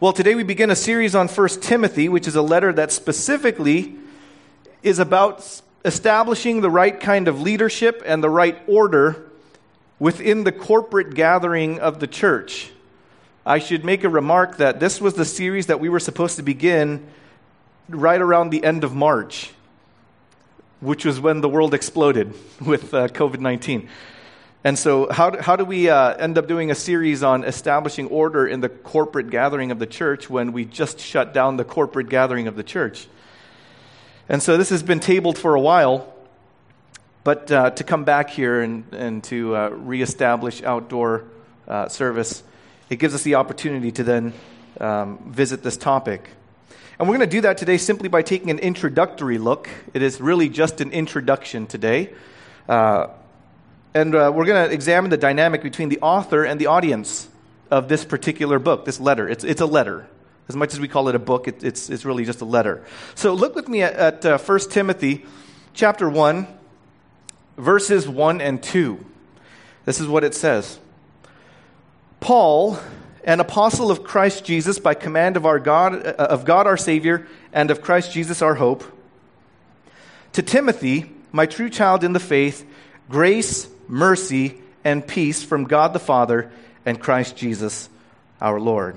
Well, today we begin a series on 1 Timothy, which is a letter that specifically is about establishing the right kind of leadership and the right order within the corporate gathering of the church. I should make a remark that this was the series that we were supposed to begin right around the end of March, which was when the world exploded with uh, COVID 19. And so, how do, how do we uh, end up doing a series on establishing order in the corporate gathering of the church when we just shut down the corporate gathering of the church? And so, this has been tabled for a while, but uh, to come back here and, and to uh, reestablish outdoor uh, service, it gives us the opportunity to then um, visit this topic. And we're going to do that today simply by taking an introductory look. It is really just an introduction today. Uh, and uh, we're going to examine the dynamic between the author and the audience of this particular book, this letter. It's, it's a letter. As much as we call it a book, it, it's, it's really just a letter. So look with me at, at uh, 1 Timothy chapter 1, verses 1 and 2. This is what it says Paul, an apostle of Christ Jesus by command of, our God, uh, of God our Savior and of Christ Jesus our hope, to Timothy, my true child in the faith, grace mercy, and peace from God the Father and Christ Jesus our Lord.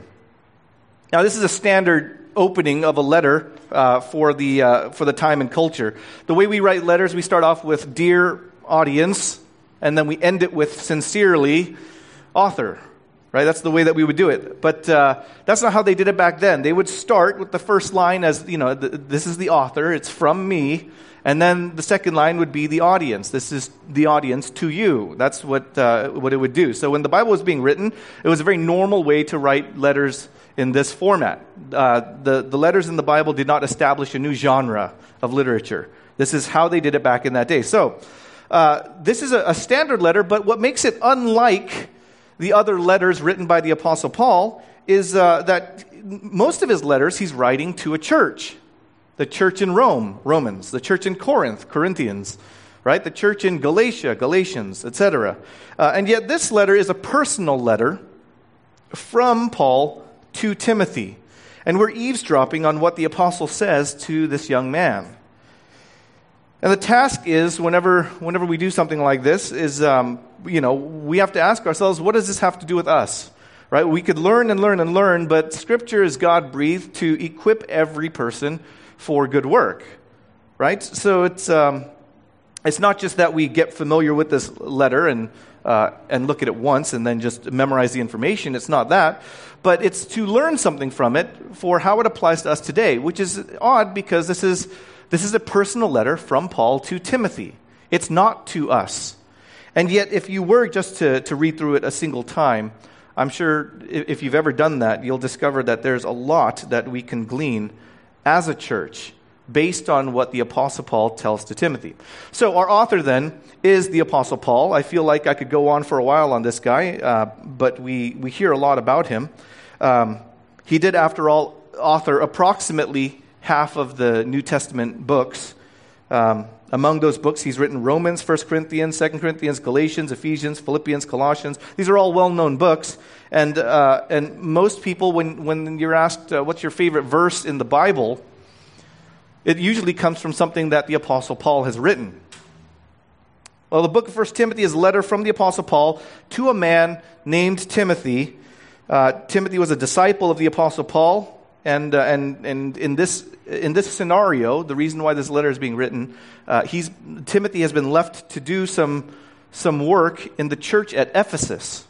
Now, this is a standard opening of a letter uh, for, the, uh, for the time and culture. The way we write letters, we start off with Dear audience, and then we end it with Sincerely, author. Right? That's the way that we would do it. But uh, that's not how they did it back then. They would start with the first line as, you know, this is the author, it's from me. And then the second line would be the audience. This is the audience to you. That's what, uh, what it would do. So when the Bible was being written, it was a very normal way to write letters in this format. Uh, the, the letters in the Bible did not establish a new genre of literature. This is how they did it back in that day. So uh, this is a, a standard letter, but what makes it unlike the other letters written by the Apostle Paul is uh, that most of his letters he's writing to a church the church in Rome, Romans, the church in Corinth, Corinthians, right? The church in Galatia, Galatians, etc. Uh, and yet, this letter is a personal letter from Paul to Timothy. And we're eavesdropping on what the apostle says to this young man. And the task is, whenever, whenever we do something like this, is, um, you know, we have to ask ourselves, what does this have to do with us? Right? We could learn and learn and learn, but Scripture is God breathed to equip every person for good work, right? So it's, um, it's not just that we get familiar with this letter and, uh, and look at it once and then just memorize the information. It's not that. But it's to learn something from it for how it applies to us today, which is odd because this is, this is a personal letter from Paul to Timothy. It's not to us. And yet, if you were just to, to read through it a single time, I'm sure if you've ever done that, you'll discover that there's a lot that we can glean as a church based on what the Apostle Paul tells to Timothy. So, our author then is the Apostle Paul. I feel like I could go on for a while on this guy, uh, but we, we hear a lot about him. Um, he did, after all, author approximately half of the New Testament books. Um, among those books, he's written Romans, 1 Corinthians, 2 Corinthians, Galatians, Ephesians, Philippians, Colossians. These are all well known books. And, uh, and most people, when, when you're asked, uh, what's your favorite verse in the Bible, it usually comes from something that the Apostle Paul has written. Well, the book of 1 Timothy is a letter from the Apostle Paul to a man named Timothy. Uh, Timothy was a disciple of the Apostle Paul. And, uh, and, and in, this, in this scenario, the reason why this letter is being written, uh, he's, Timothy has been left to do some, some work in the church at Ephesus.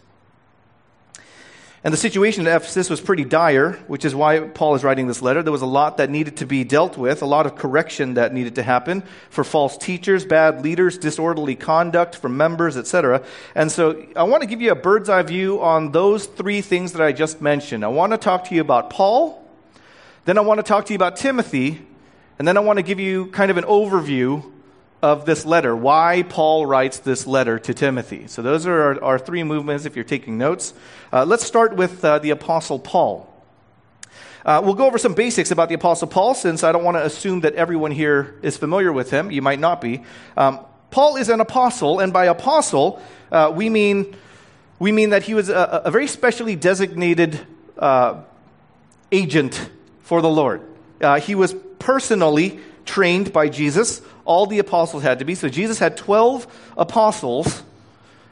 And the situation at Ephesus was pretty dire, which is why Paul is writing this letter. There was a lot that needed to be dealt with, a lot of correction that needed to happen for false teachers, bad leaders, disorderly conduct from members, etc. And so I want to give you a bird's eye view on those three things that I just mentioned. I want to talk to you about Paul, then I want to talk to you about Timothy, and then I want to give you kind of an overview of this letter, why Paul writes this letter to Timothy. So, those are our, our three movements if you're taking notes. Uh, let's start with uh, the Apostle Paul. Uh, we'll go over some basics about the Apostle Paul since I don't want to assume that everyone here is familiar with him. You might not be. Um, Paul is an apostle, and by apostle, uh, we, mean, we mean that he was a, a very specially designated uh, agent for the Lord. Uh, he was personally trained by Jesus. All the apostles had to be. So Jesus had 12 apostles,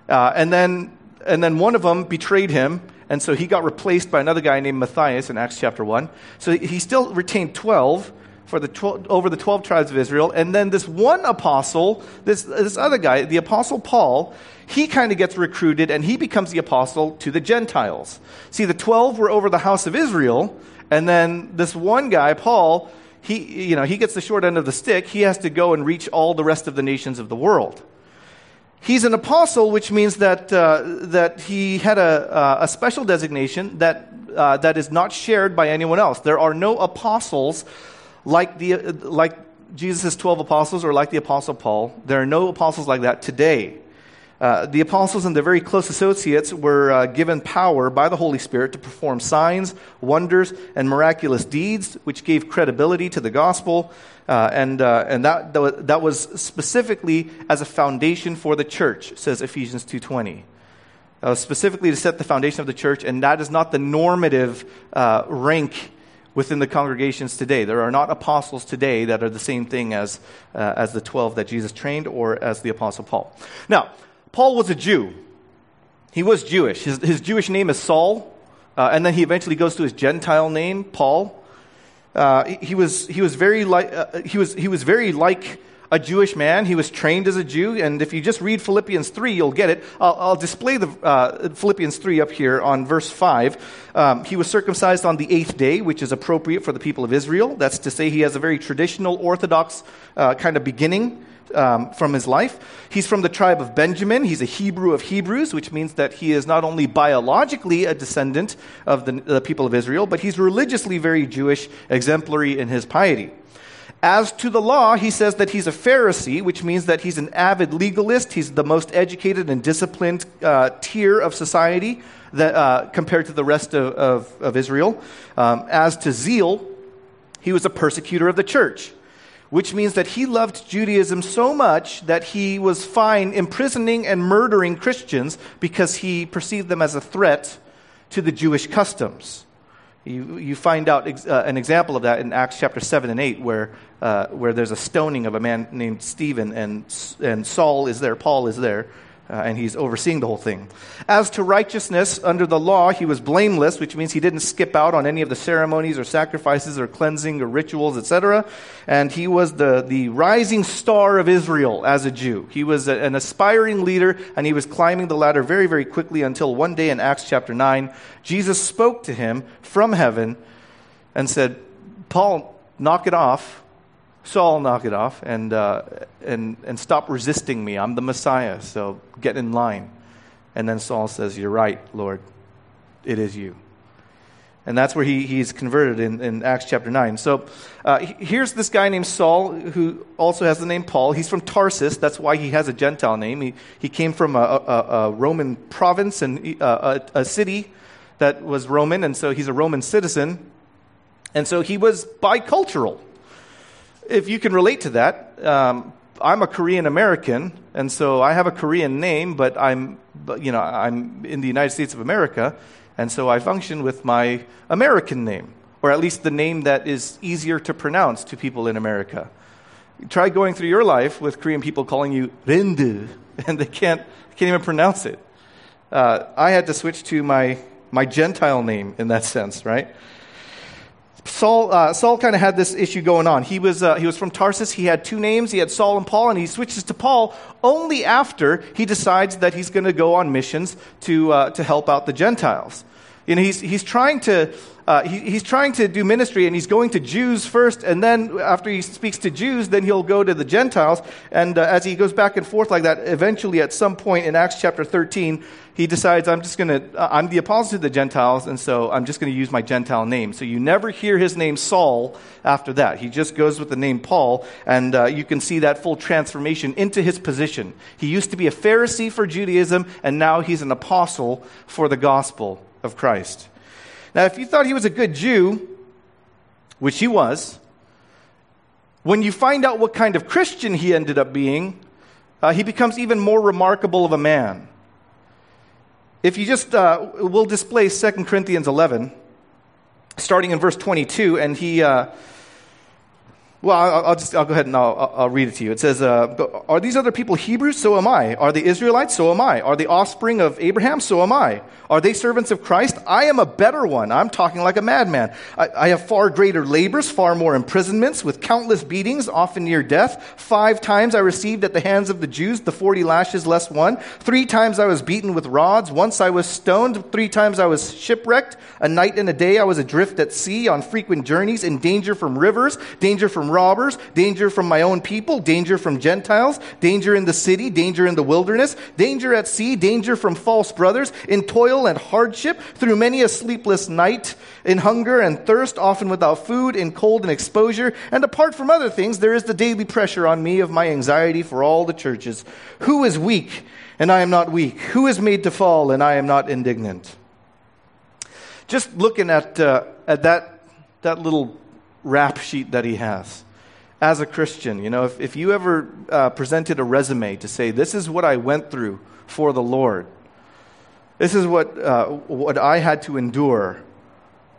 uh, and, then, and then one of them betrayed him, and so he got replaced by another guy named Matthias in Acts chapter 1. So he still retained 12 for the 12, over the 12 tribes of Israel. And then this one apostle, this, this other guy, the apostle Paul, he kind of gets recruited and he becomes the apostle to the Gentiles. See, the 12 were over the house of Israel, and then this one guy, Paul, he, you know, he gets the short end of the stick. He has to go and reach all the rest of the nations of the world. He's an apostle, which means that, uh, that he had a, uh, a special designation that, uh, that is not shared by anyone else. There are no apostles like, the, like Jesus' 12 apostles or like the apostle Paul. There are no apostles like that today. Uh, the apostles and their very close associates were uh, given power by the Holy Spirit to perform signs, wonders, and miraculous deeds, which gave credibility to the gospel. Uh, and uh, and that, that was specifically as a foundation for the church, says Ephesians 2.20. Uh, specifically to set the foundation of the church, and that is not the normative uh, rank within the congregations today. There are not apostles today that are the same thing as, as the 12 that Jesus trained or as the apostle Paul. Now, Paul was a Jew. He was Jewish. His, his Jewish name is Saul, uh, and then he eventually goes to his Gentile name, Paul. Uh, he, he, was, he, was very like, uh, he, was, he was very like a Jewish man. He was trained as a Jew, and if you just read Philippians 3, you'll get it. I'll, I'll display the uh, Philippians 3 up here on verse 5. Um, he was circumcised on the eighth day, which is appropriate for the people of Israel. That's to say, he has a very traditional, orthodox uh, kind of beginning um, from his life. He's from the tribe of Benjamin. He's a Hebrew of Hebrews, which means that he is not only biologically a descendant of the, the people of Israel, but he's religiously very Jewish, exemplary in his piety. As to the law, he says that he's a Pharisee, which means that he's an avid legalist. He's the most educated and disciplined uh, tier of society that, uh, compared to the rest of, of, of Israel. Um, as to zeal, he was a persecutor of the church which means that he loved Judaism so much that he was fine imprisoning and murdering Christians because he perceived them as a threat to the Jewish customs. You, you find out ex, uh, an example of that in Acts chapter 7 and 8, where, uh, where there's a stoning of a man named Stephen, and, and Saul is there, Paul is there, uh, and he's overseeing the whole thing. As to righteousness under the law, he was blameless, which means he didn't skip out on any of the ceremonies or sacrifices or cleansing or rituals, etc. And he was the, the rising star of Israel as a Jew. He was a, an aspiring leader, and he was climbing the ladder very, very quickly until one day in Acts chapter 9, Jesus spoke to him from heaven and said, Paul, knock it off Saul, knock it off and, uh, and, and stop resisting me. I'm the Messiah, so get in line. And then Saul says, You're right, Lord. It is you. And that's where he, he's converted in, in Acts chapter 9. So uh, here's this guy named Saul who also has the name Paul. He's from Tarsus. That's why he has a Gentile name. He, he came from a, a, a Roman province and uh, a, a city that was Roman, and so he's a Roman citizen. And so he was bicultural if you can relate to that, um, I'm a Korean American, and so I have a Korean name, but I'm, you know, I'm in the United States of America, and so I function with my American name, or at least the name that is easier to pronounce to people in America. Try going through your life with Korean people calling you Rendu, and they can't, can't even pronounce it. Uh, I had to switch to my, my Gentile name in that sense, right? Saul, uh, Saul kind of had this issue going on. He was, uh, he was from Tarsus. He had two names. He had Saul and Paul, and he switches to Paul only after he decides that he's going to go on missions to, uh, to help out the Gentiles. You know, he's, he's trying to uh, he, he's trying to do ministry and he's going to Jews first, and then after he speaks to Jews, then he'll go to the Gentiles. And uh, as he goes back and forth like that, eventually at some point in Acts chapter 13, he decides, I'm just going to, uh, I'm the apostle to the Gentiles, and so I'm just going to use my Gentile name. So you never hear his name Saul after that. He just goes with the name Paul, and uh, you can see that full transformation into his position. He used to be a Pharisee for Judaism, and now he's an apostle for the gospel of Christ. Now, if you thought he was a good Jew, which he was, when you find out what kind of Christian he ended up being, uh, he becomes even more remarkable of a man. If you just, uh, we'll display 2 Corinthians 11, starting in verse 22, and he. Uh, well, I'll, just I'll go ahead and I'll, I'll read it to you. It says, uh, "Are these other people Hebrews? So am I. Are they Israelites? So am I. Are the offspring of Abraham? So am I. Are they servants of Christ? I am a better one. I'm talking like a madman. I, I have far greater labors, far more imprisonments, with countless beatings, often near death. Five times I received at the hands of the Jews the forty lashes less one. Three times I was beaten with rods. Once I was stoned. Three times I was shipwrecked. A night and a day I was adrift at sea, on frequent journeys, in danger from rivers, danger from robbers, danger from my own people, danger from Gentiles, danger in the city, danger in the wilderness, danger at sea, danger from false brothers, in toil and hardship, through many a sleepless night, in hunger and thirst, often without food, in cold and exposure. And apart from other things, there is the daily pressure on me of my anxiety for all the churches. Who is weak, and I am not weak? Who is made to fall, and I am not indignant? Just looking at, uh, at that, that little rap sheet that he has as a Christian, you know, if, if you ever uh, presented a resume to say, This is what I went through for the Lord, this is what, uh, what I had to endure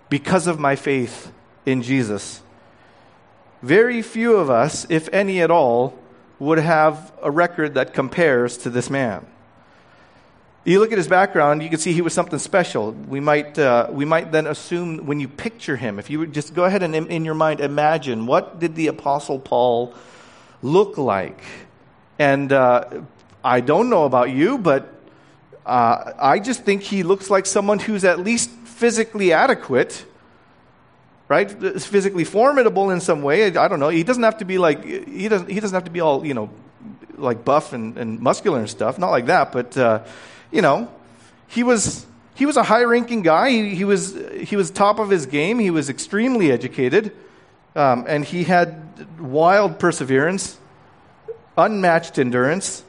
because of my faith in Jesus. Very few of us, if any at all, would have a record that compares to this man. You look at his background, you can see he was something special. We might, uh, we might then assume when you picture him, if you would just go ahead and in, your mind imagine what did the Apostle Paul look like? And uh, I don't know about you, but uh, I just think he looks like someone who's at least physically adequate, right? Physically formidable in some way. I don't know. He doesn't have to be like, he doesn't, he doesn't have to be all, you know, like buff and, and muscular and stuff. Not like that, but, uh, you know, he was, he was a high ranking guy. He, he, was, he was top of his game. He was extremely educated. Um, and he had wild perseverance, unmatched endurance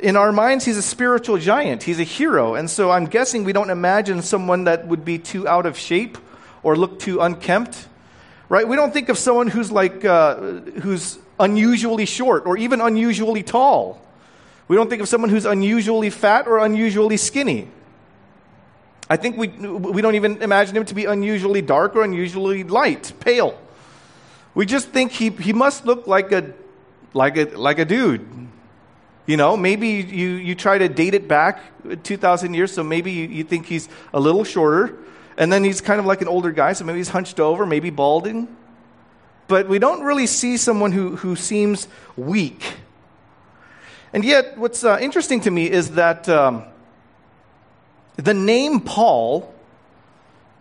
in our minds, he's a spiritual giant. He's a hero. And so I'm guessing we don't imagine someone that would be too out of shape or look too unkempt, right? We don't think of someone who's like, uh, who's unusually short or even unusually tall. We don't think of someone who's unusually fat or unusually skinny. I think we, we don't even imagine him to be unusually dark or unusually light, pale. We just think he, he must look like a, like a, like a dude. You know, maybe you, you try to date it back 2,000 years, so maybe you, you think he's a little shorter, and then he's kind of like an older guy, so maybe he's hunched over, maybe balding. But we don't really see someone who, who seems weak. And yet, what's uh, interesting to me is that um, the name Paul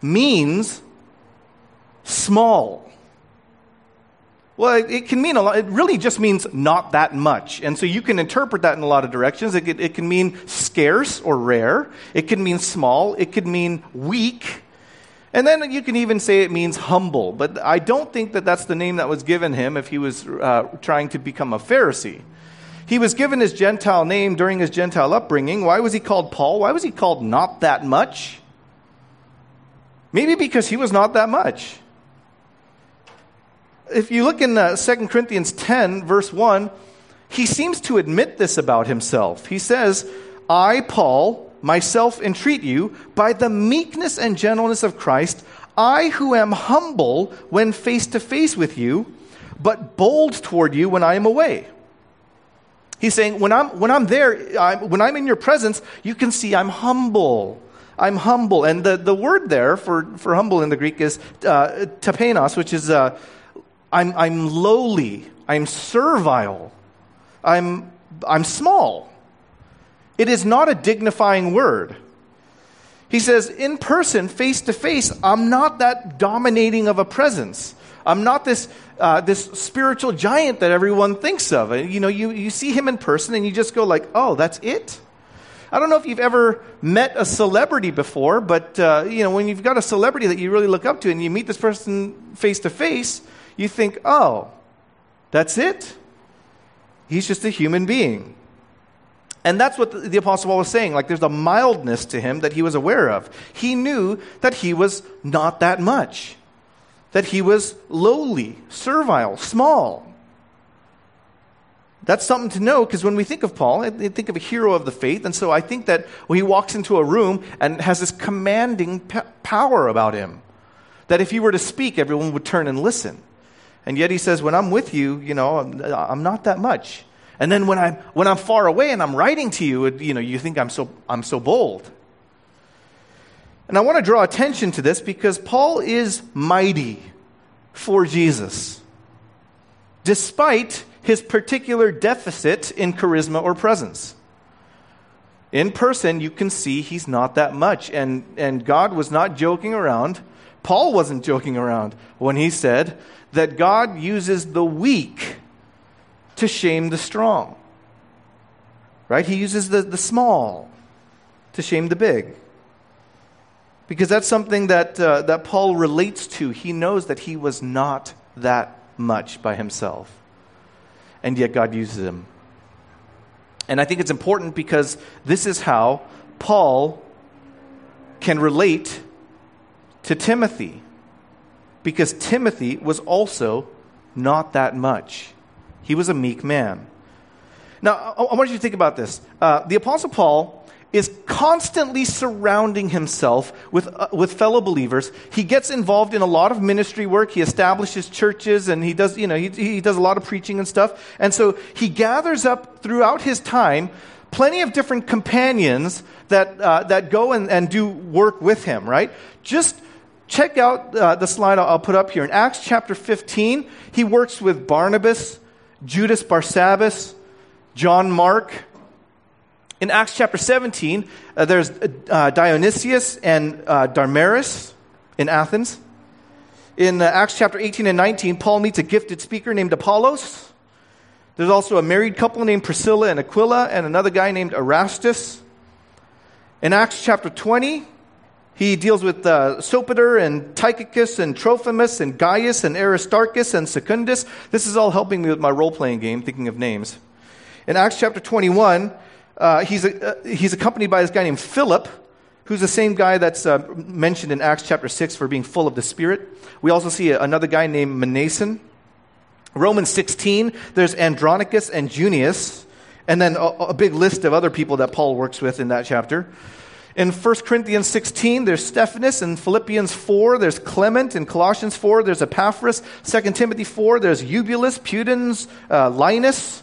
means small. Well, it can mean a lot. It really just means not that much. And so you can interpret that in a lot of directions. It, it can mean scarce or rare. It can mean small. It could mean weak. And then you can even say it means humble. But I don't think that that's the name that was given him if he was uh, trying to become a Pharisee. He was given his Gentile name during his Gentile upbringing. Why was he called Paul? Why was he called not that much? Maybe because he was not that much if you look in uh, 2 Corinthians 10, verse 1, he seems to admit this about himself. He says, I, Paul, myself entreat you, by the meekness and gentleness of Christ, I who am humble when face to face with you, but bold toward you when I am away. He's saying, when I'm, when I'm there, I, when I'm in your presence, you can see I'm humble. I'm humble. And the, the word there for, for humble in the Greek is uh, tapeinos, which is uh, I'm, I'm lowly. I'm servile. I'm, I'm small. It is not a dignifying word. He says, in person, face to face, I'm not that dominating of a presence. I'm not this, uh, this spiritual giant that everyone thinks of. You know, you, you see him in person and you just go like, oh, that's it? I don't know if you've ever met a celebrity before, but, uh, you know, when you've got a celebrity that you really look up to and you meet this person face to face, you think, oh, that's it? He's just a human being. And that's what the, the, Apostle Paul was saying. Like, there's a mildness to him that he was aware of. He knew that he was not that much, that he was lowly, servile, small. That's something to know because when we think of Paul, I think of a hero of the faith. And so I think that when he walks into a room and has this commanding power about him, That if he were to speak, everyone would turn and listen. And yet he says, when I'm with you, you know, I'm, I'm not that much. And then when I'm, when I'm far away and I'm writing to you, you know, you think I'm so, I'm so bold. And I want to draw attention to this because Paul is mighty for Jesus, despite his particular deficit in charisma or presence. In person, you can see he's not that much. And, and God was not joking around. Paul wasn't joking around when he said that God uses the weak to shame the strong. Right? He uses the, the small to shame the big. Because that's something that, uh, that Paul relates to. He knows that he was not that much by himself. And yet God uses him. And I think it's important because this is how Paul can relate to Timothy. Because Timothy was also not that much, he was a meek man. Now, I want you to think about this. Uh, the Apostle Paul is constantly surrounding himself with, uh, with fellow believers. He gets involved in a lot of ministry work. He establishes churches and he does, you know, he, he does a lot of preaching and stuff. And so he gathers up throughout his time plenty of different companions that, uh, that go and, and do work with him, right? Just check out uh, the slide I'll, I'll put up here. In Acts chapter 15, he works with Barnabas, Judas Barsabbas, John Mark, in Acts chapter 17, uh, there's uh, Dionysius and uh, Damaris in Athens. In uh, Acts chapter 18 and 19, Paul meets a gifted speaker named Apollos. There's also a married couple named Priscilla and Aquila, and another guy named Erastus. In Acts chapter 20, he deals with uh, Sopater and Tychicus and Trophimus and Gaius and Aristarchus and Secundus. This is all helping me with my role playing game, thinking of names. In Acts chapter 21, uh, he's, a, uh, he's accompanied by this guy named Philip, who's the same guy that's uh, mentioned in Acts chapter 6 for being full of the Spirit. We also see another guy named Manason. Romans 16, there's Andronicus and Junius, and then a, a big list of other people that Paul works with in that chapter. In 1 Corinthians 16, there's Stephanus. In Philippians 4, there's Clement. In Colossians 4, there's Epaphras. 2 Timothy 4, there's Eubulus, Pudens, uh, Linus.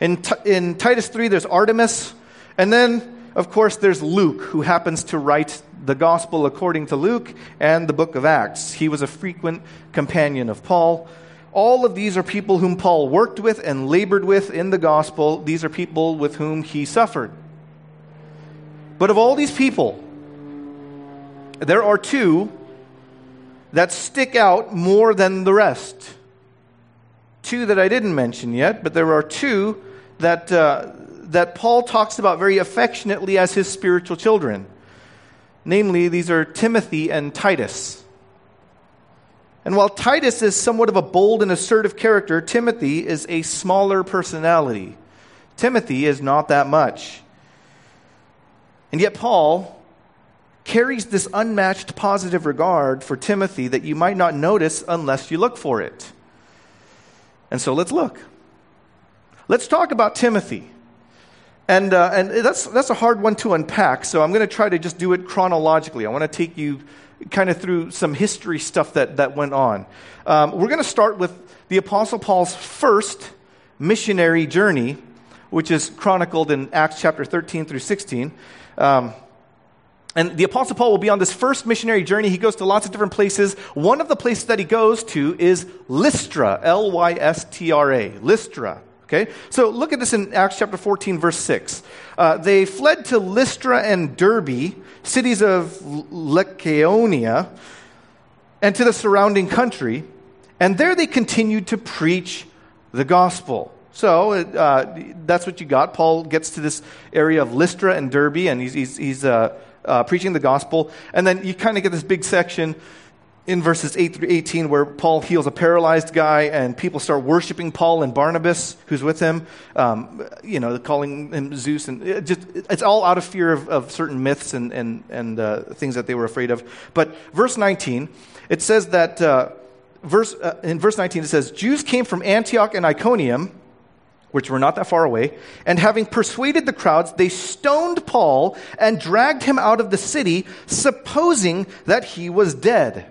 In, in Titus 3, there's Artemas. And then, of course, there's Luke, who happens to write the gospel according to Luke and the book of Acts. He was a frequent companion of Paul. All of these are people whom Paul worked with and labored with in the gospel. These are people with whom he suffered. But of all these people, there are two that stick out more than the rest. Two that I didn't mention yet, but there are two that, uh, that Paul talks about very affectionately as his spiritual children. Namely, these are Timothy and Titus. And while Titus is somewhat of a bold and assertive character, Timothy is a smaller personality. Timothy is not that much. And yet, Paul carries this unmatched positive regard for Timothy that you might not notice unless you look for it. And so let's look. Let's talk about Timothy. And, uh, and that's, that's a hard one to unpack, so I'm going to try to just do it chronologically. I want to take you kind of through some history stuff that, that went on. Um, we're going to start with the Apostle Paul's first missionary journey, which is chronicled in Acts chapter 13 through 16. Um, and the Apostle Paul will be on this first missionary journey. He goes to lots of different places. One of the places that he goes to is Lystra, L Y S T R A, Lystra. Okay? So look at this in Acts chapter 14, verse 6. Uh, they fled to Lystra and Derbe, cities of Lycaonia, and to the surrounding country, and there they continued to preach the gospel. So uh, that's what you got. Paul gets to this area of Lystra and Derbe, and he's, he's, he's uh, uh preaching the gospel. And then you kind of get this big section in verses 8 through 18 where Paul heals a paralyzed guy and people start worshiping Paul and Barnabas, who's with him, um, you know, calling him Zeus. And it just, it's all out of fear of, of certain myths and, and, and uh, things that they were afraid of. But verse 19, it says that, uh, verse, uh, in verse 19, it says, Jews came from Antioch and Iconium, which were not that far away, and having persuaded the crowds, they stoned Paul and dragged him out of the city, supposing that he was dead.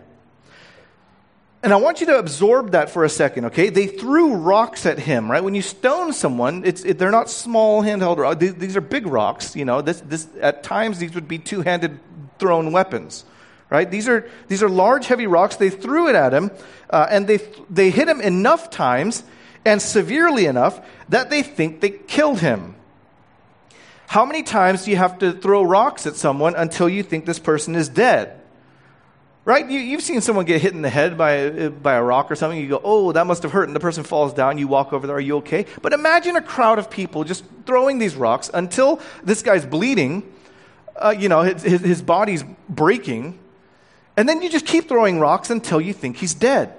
And I want you to absorb that for a second, okay? They threw rocks at him, right? When you stone someone, it's, it, they're not small handheld rocks. These, these, are big rocks, you know. This, this, at times, these would be two handed thrown weapons, right? These are, these are large, heavy rocks. They threw it at him, uh, and they, they hit him enough times and severely enough that they think they killed him. How many times do you have to throw rocks at someone until you think this person is dead? Right? You, have seen someone get hit in the head by, by a rock or something. You go, oh, that must have hurt. And the person falls down. You walk over there. Are you okay? But imagine a crowd of people just throwing these rocks until this guy's bleeding. Uh, you know, his, his, his body's breaking. And then you just keep throwing rocks until you think he's dead.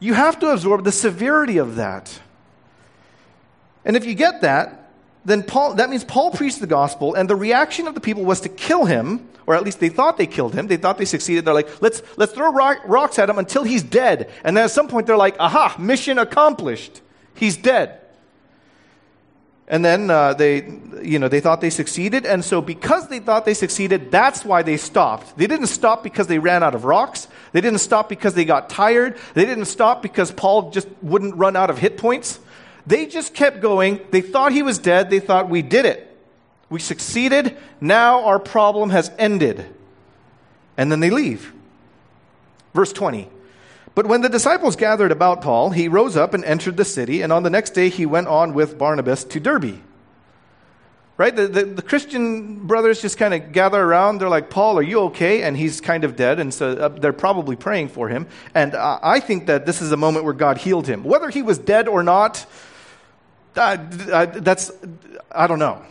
You have to absorb the severity of that. And if you get that, then Paul, that means Paul preached the gospel, and the reaction of the people was to kill him, or at least they thought they killed him. They thought they succeeded. They're like, let's, let's throw rock, rocks at him until he's dead. And then at some point, they're like, aha, mission accomplished. He's dead. And then uh, they, you know, they thought they succeeded, and so because they thought they succeeded, that's why they stopped. They didn't stop because they ran out of rocks. They didn't stop because they got tired. They didn't stop because Paul just wouldn't run out of hit points. They just kept going. They thought he was dead. They thought, we did it. We succeeded. Now our problem has ended. And then they leave. Verse 20. But when the disciples gathered about Paul, he rose up and entered the city, and on the next day he went on with Barnabas to Derbe. Right? The, the, the Christian brothers just kind of gather around. They're like, Paul, are you okay? And he's kind of dead, and so uh, they're probably praying for him. And I think that this is a moment where God healed him. Whether he was dead or not, uh, uh, that's, I don't know.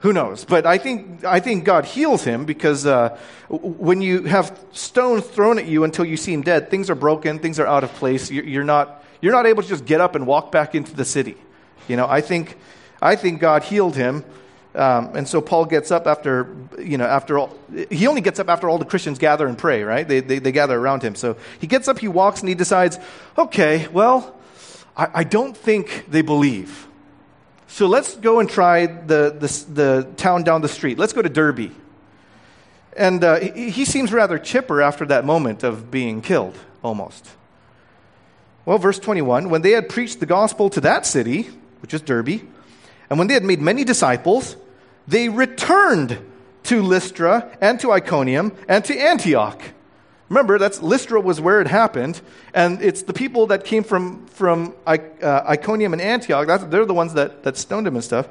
Who knows? But I think, I think God heals him because uh, when you have stones thrown at you until you seem dead, things are broken, things are out of place. You're, you're, not, you're not able to just get up and walk back into the city. You know, I think, I think God healed him. Um, and so Paul gets up after, you know, after all, he only gets up after all the Christians gather and pray, right? They, they, they gather around him. So he gets up, he walks, and he decides, okay, well, I, I don't think they believe. So let's go and try the, the, the town down the street. Let's go to Derbe. And uh, he, he seems rather chipper after that moment of being killed, almost. Well, verse 21 when they had preached the gospel to that city, which is Derbe, and when they had made many disciples, they returned to Lystra and to Iconium and to Antioch. Remember, that's Lystra was where it happened, and it's the people that came from, from uh, Iconium and Antioch, that's, they're the ones that, that stoned him and stuff.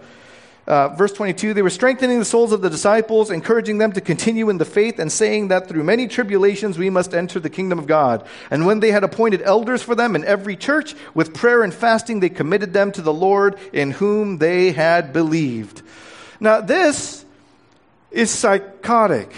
Uh, verse 22 they were strengthening the souls of the disciples, encouraging them to continue in the faith, and saying that through many tribulations we must enter the kingdom of God. And when they had appointed elders for them in every church, with prayer and fasting, they committed them to the Lord in whom they had believed. Now, this is psychotic.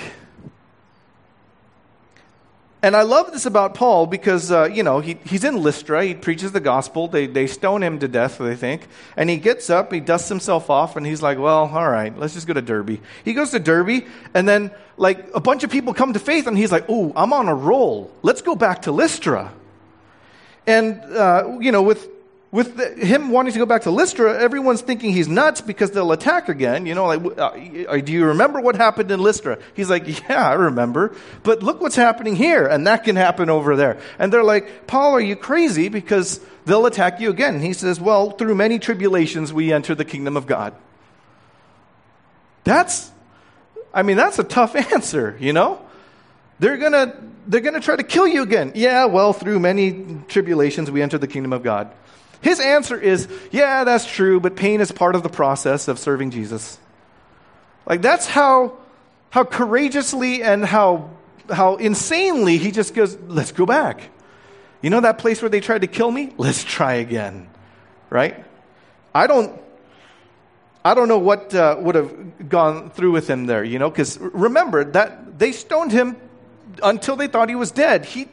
And I love this about Paul because, uh, you know, he, he's in Lystra. He preaches the gospel. They, they stone him to death, they think. And he gets up, he dusts himself off, and he's like, well, all right, let's just go to Derbe. He goes to Derbe, and then, like, a bunch of people come to faith, and he's like, oh, I'm on a roll. Let's go back to Lystra. And, uh, you know, with with the, him wanting to go back to Lystra, everyone's thinking he's nuts because they'll attack again. You know, like, uh, do you remember what happened in Lystra? He's like, yeah, I remember. But look what's happening here, and that can happen over there. And they're like, Paul, are you crazy? Because they'll attack you again. And he says, well, through many tribulations we enter the kingdom of God. That's, I mean, that's a tough answer, you know? They're gonna, they're gonna try to kill you again. Yeah, well, through many tribulations we enter the kingdom of God. His answer is, yeah, that's true, but pain is part of the process of serving Jesus. Like that's how how courageously and how how insanely he just goes, let's go back. You know that place where they tried to kill me? Let's try again. Right? I don't I don't know what uh, would have gone through with him there, you know, because remember that they stoned him until they thought he was dead. He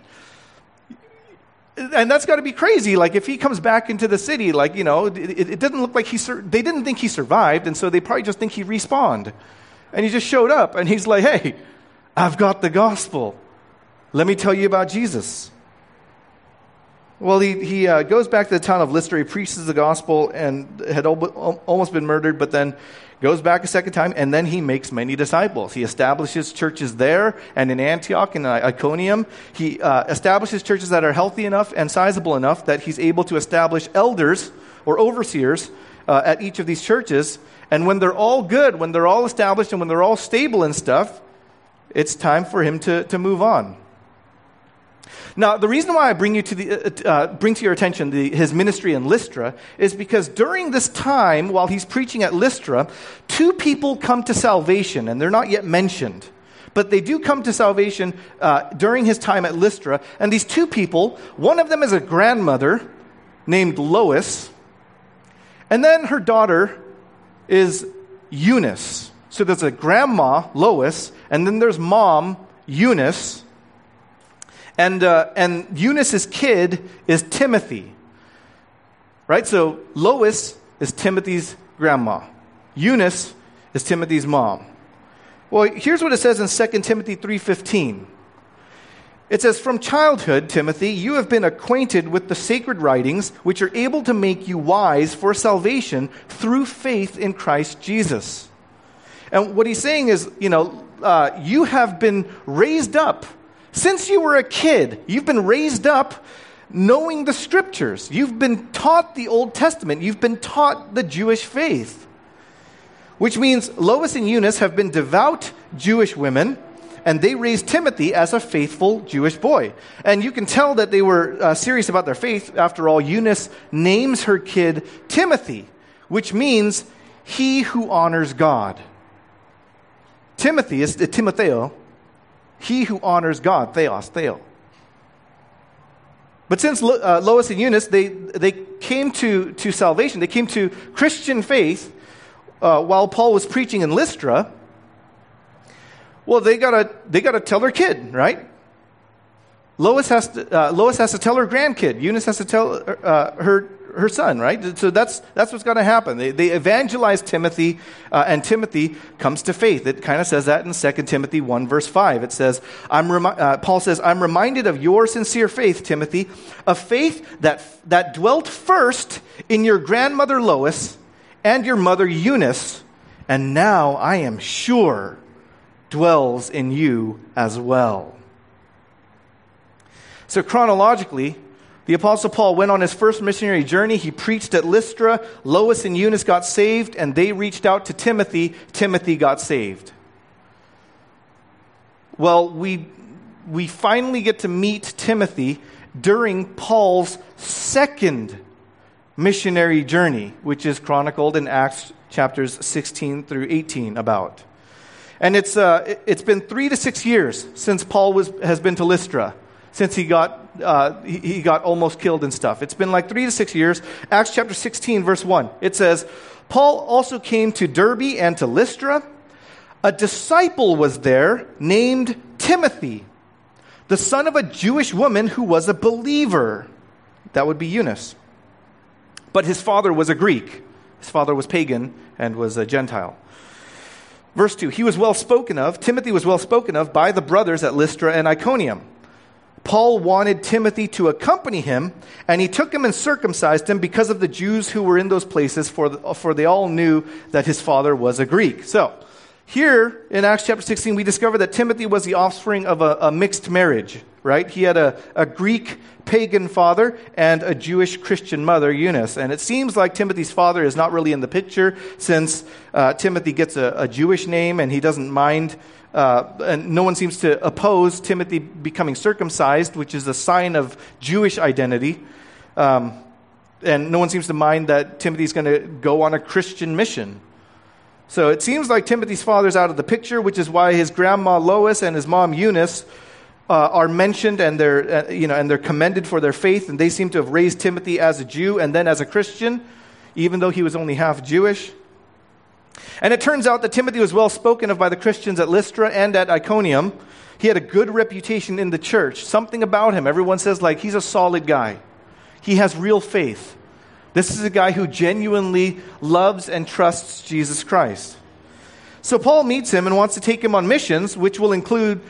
and that's got to be crazy. Like if he comes back into the city, like you know, it, it didn't look like he. Sur- they didn't think he survived, and so they probably just think he respawned, and he just showed up, and he's like, "Hey, I've got the gospel. Let me tell you about Jesus." Well, he, he uh, goes back to the town of Lystra. He preaches the gospel and had al- almost been murdered, but then goes back a second time, and then he makes many disciples. He establishes churches there and in Antioch and Iconium. He uh, establishes churches that are healthy enough and sizable enough that he's able to establish elders or overseers uh, at each of these churches. And when they're all good, when they're all established, and when they're all stable and stuff, it's time for him to, to move on. Now, the reason why I bring, you to the, uh, uh, bring to your attention the, his ministry in Lystra is because during this time, while he's preaching at Lystra, two people come to salvation, and they're not yet mentioned. But they do come to salvation uh, during his time at Lystra. And these two people, one of them is a grandmother named Lois, and then her daughter is Eunice. So there's a grandma, Lois, and then there's mom, Eunice. And, uh, and Eunice's kid is Timothy. Right? So Lois is Timothy's grandma. Eunice is Timothy's mom. Well, here's what it says in 2 Timothy 3:15. It says, From childhood, Timothy, you have been acquainted with the sacred writings, which are able to make you wise for salvation through faith in Christ Jesus. And what he's saying is, you know, uh, you have been raised up since you were a kid, you've been raised up knowing the scriptures. You've been taught the Old Testament. You've been taught the Jewish faith. Which means Lois and Eunice have been devout Jewish women, and they raised Timothy as a faithful Jewish boy. And you can tell that they were uh, serious about their faith. After all, Eunice names her kid Timothy, which means he who honors God. Timothy is uh, Timotheo he who honors God, theos, theo. But since uh, Lois and Eunice, they, they came to, to salvation, they came to Christian faith uh, while Paul was preaching in Lystra, well, they gotta, they gotta tell their kid, right? Lois has, to, uh, Lois has to tell her grandkid. Eunice has to tell uh, her her son, right? So that's, that's what's going to happen. They, they evangelize Timothy, uh, and Timothy comes to faith. It kind of says that in 2 Timothy 1, verse 5. It says, I'm remi- uh, Paul says, I'm reminded of your sincere faith, Timothy, a faith that, that dwelt first in your grandmother Lois and your mother Eunice, and now I am sure dwells in you as well. So, chronologically, the Apostle Paul went on his first missionary journey. He preached at Lystra. Lois and Eunice got saved, and they reached out to Timothy. Timothy got saved. Well, we, we finally get to meet Timothy during Paul's second missionary journey, which is chronicled in Acts chapters 16 through 18 about. And it's, uh, it's been three to six years since Paul was, has been to Lystra since he got, uh, he, he got almost killed and stuff. It's been like three to six years. Acts chapter 16, verse 1. It says, Paul also came to Derbe and to Lystra. A disciple was there named Timothy, the son of a Jewish woman who was a believer. That would be Eunice. But his father was a Greek. His father was pagan and was a Gentile. Verse 2 He was well spoken of, Timothy was well spoken of by the brothers at Lystra and Iconium. Paul wanted Timothy to accompany him, and he took him and circumcised him because of the Jews who were in those places, for, the, for they all knew that his father was a Greek. So, here in Acts chapter 16, we discover that Timothy was the offspring of a, a mixed marriage, right? He had a, a, Greek pagan father and a Jewish Christian mother, Eunice. And it seems like Timothy's father is not really in the picture since uh, Timothy gets a, a Jewish name and he doesn't mind uh, and no one seems to oppose Timothy becoming circumcised, which is a sign of Jewish identity. Um, and no one seems to mind that Timothy's going to go on a Christian mission. So it seems like Timothy's father's out of the picture, which is why his grandma Lois and his mom Eunice uh, are mentioned and they're, uh, you know, and they're commended for their faith. And they seem to have raised Timothy as a Jew and then as a Christian, even though he was only half Jewish. And it turns out that Timothy was well spoken of by the Christians at Lystra and at Iconium. He had a good reputation in the church. Something about him. Everyone says, like, he's a solid guy. He has real faith. This is a guy who genuinely loves and trusts Jesus Christ. So Paul meets him and wants to take him on missions, which will include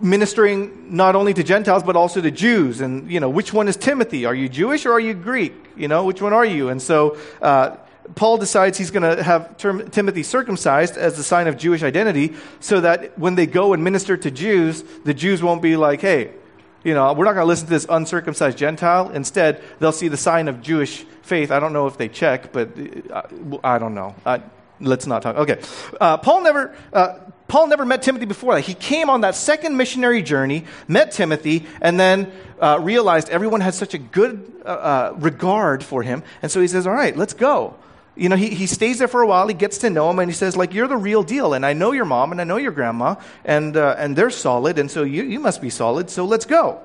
ministering not only to Gentiles but also to Jews. And you know, which one is Timothy? Are you Jewish or are you Greek? You know, which one are you? And so uh, Paul decides he's going to have term, Timothy circumcised as a sign of Jewish identity, so that when they go and minister to Jews, the Jews won't be like, "Hey, you know, we're not going to listen to this uncircumcised Gentile." Instead, they'll see the sign of Jewish faith. I don't know if they check, but uh, I don't know. I, let's not talk. Okay, uh, Paul never. Uh, Paul never met Timothy before that. He came on that second missionary journey, met Timothy, and then uh, realized everyone had such a good uh, uh, regard for him. And so he says, All right, let's go. You know, he, he stays there for a while. He gets to know him, and he says, like, you're the real deal. And I know your mom, and I know your grandma, and, uh, and they're solid, and so you, you must be solid, so let's go.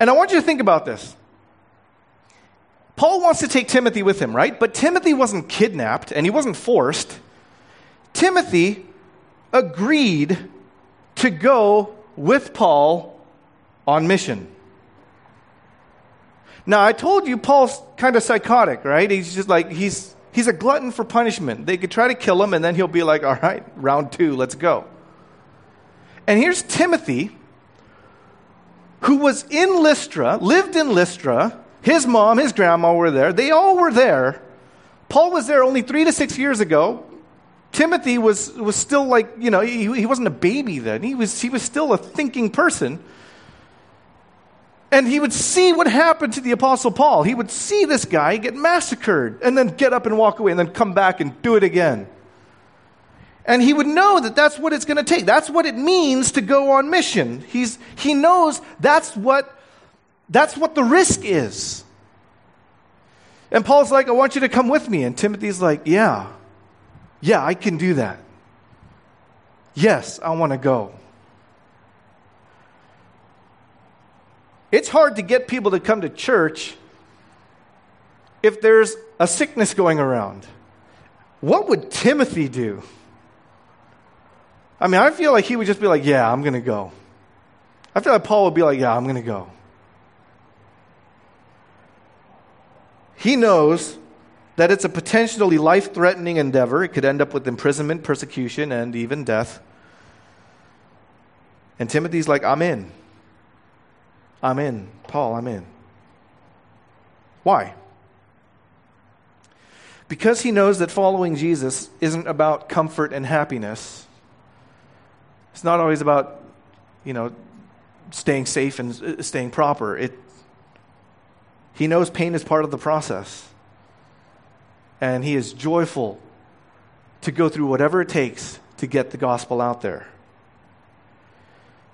And I want you to think about this. Paul wants to take Timothy with him, right? But Timothy wasn't kidnapped, and he wasn't forced. Timothy agreed to go with Paul on mission. Now, I told you Paul's kind of psychotic, right? He's just like, he's, he's a glutton for punishment. They could try to kill him, and then he'll be like, all right, round two, let's go. And here's Timothy, who was in Lystra, lived in Lystra. His mom, his grandma were there. They all were there. Paul was there only three to six years ago. Timothy was, was still like, you know, he, he wasn't a baby then. He was, he was still a thinking person. And he would see what happened to the Apostle Paul. He would see this guy get massacred and then get up and walk away and then come back and do it again. And he would know that that's what it's going to take. That's what it means to go on mission. He's, he knows that's what, that's what the risk is. And Paul's like, I want you to come with me. And Timothy's like, Yeah, yeah, I can do that. Yes, I want to go. It's hard to get people to come to church if there's a sickness going around. What would Timothy do? I mean, I feel like he would just be like, Yeah, I'm going to go. I feel like Paul would be like, Yeah, I'm going to go. He knows that it's a potentially life threatening endeavor. It could end up with imprisonment, persecution, and even death. And Timothy's like, I'm in. I'm in. Paul, I'm in. Why? Because he knows that following Jesus isn't about comfort and happiness. It's not always about, you know, staying safe and uh, staying proper. It, he knows pain is part of the process. And he is joyful to go through whatever it takes to get the gospel out there.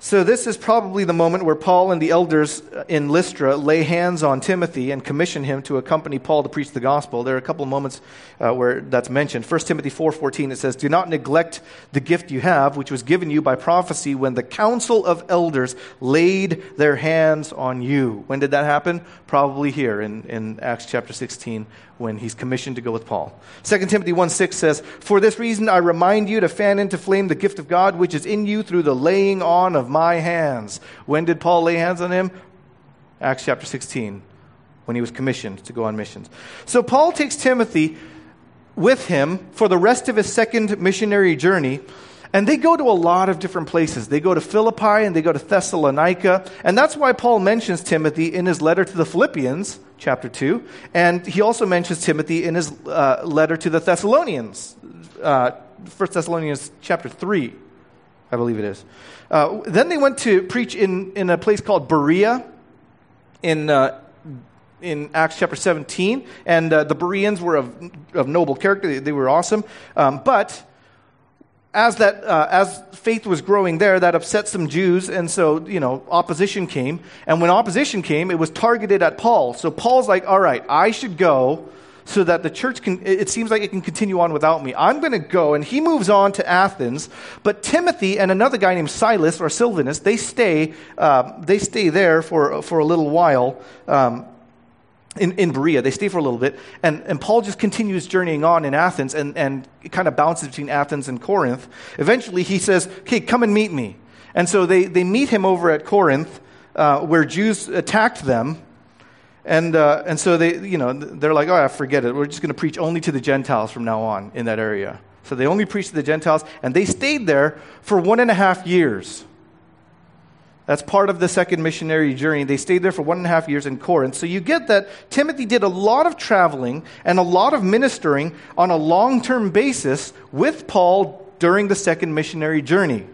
So, this is probably the moment where Paul and the elders in Lystra lay hands on Timothy and commission him to accompany Paul to preach the gospel. There are a couple of moments uh, where that's mentioned. 1 Timothy 4.14, it says, Do not neglect the gift you have, which was given you by prophecy when the council of elders laid their hands on you. When did that happen? Probably here in, in Acts chapter 16, when he's commissioned to go with Paul. 2 Timothy 1 6 says, For this reason I remind you to fan into flame the gift of God which is in you through the laying on of my hands. When did Paul lay hands on him? Acts chapter 16, when he was commissioned to go on missions. So Paul takes Timothy with him for the rest of his second missionary journey. And they go to a lot of different places. They go to Philippi and they go to Thessalonica. And that's why Paul mentions Timothy in his letter to the Philippians, chapter 2. And he also mentions Timothy in his uh, letter to the Thessalonians, uh, 1 Thessalonians chapter 3, I believe it is. Uh, then they went to preach in, in a place called Berea in, uh, in Acts chapter 17. And uh, the Bereans were of, of noble character, they, they were awesome. Um, but as that uh, as faith was growing there that upset some jews and so you know opposition came and when opposition came it was targeted at paul so paul's like all right i should go so that the church can it seems like it can continue on without me i'm going to go and he moves on to athens but timothy and another guy named silas or silvanus they stay uh, they stay there for for a little while um, in, in Berea. They stay for a little bit. And, and Paul just continues journeying on in Athens and, and kind of bounces between Athens and Corinth. Eventually, he says, Okay, come and meet me. And so they, they meet him over at Corinth, uh, where Jews attacked them. And, uh, and so they, you know, they're like, oh, I forget it. We're just going to preach only to the Gentiles from now on in that area. So they only preached to the Gentiles, and they stayed there for one and a half years. That's part of the second missionary journey. They stayed there for one and a half years in Corinth. So you get that Timothy did a lot of traveling and a lot of ministering on a long term basis with Paul during the second missionary journey.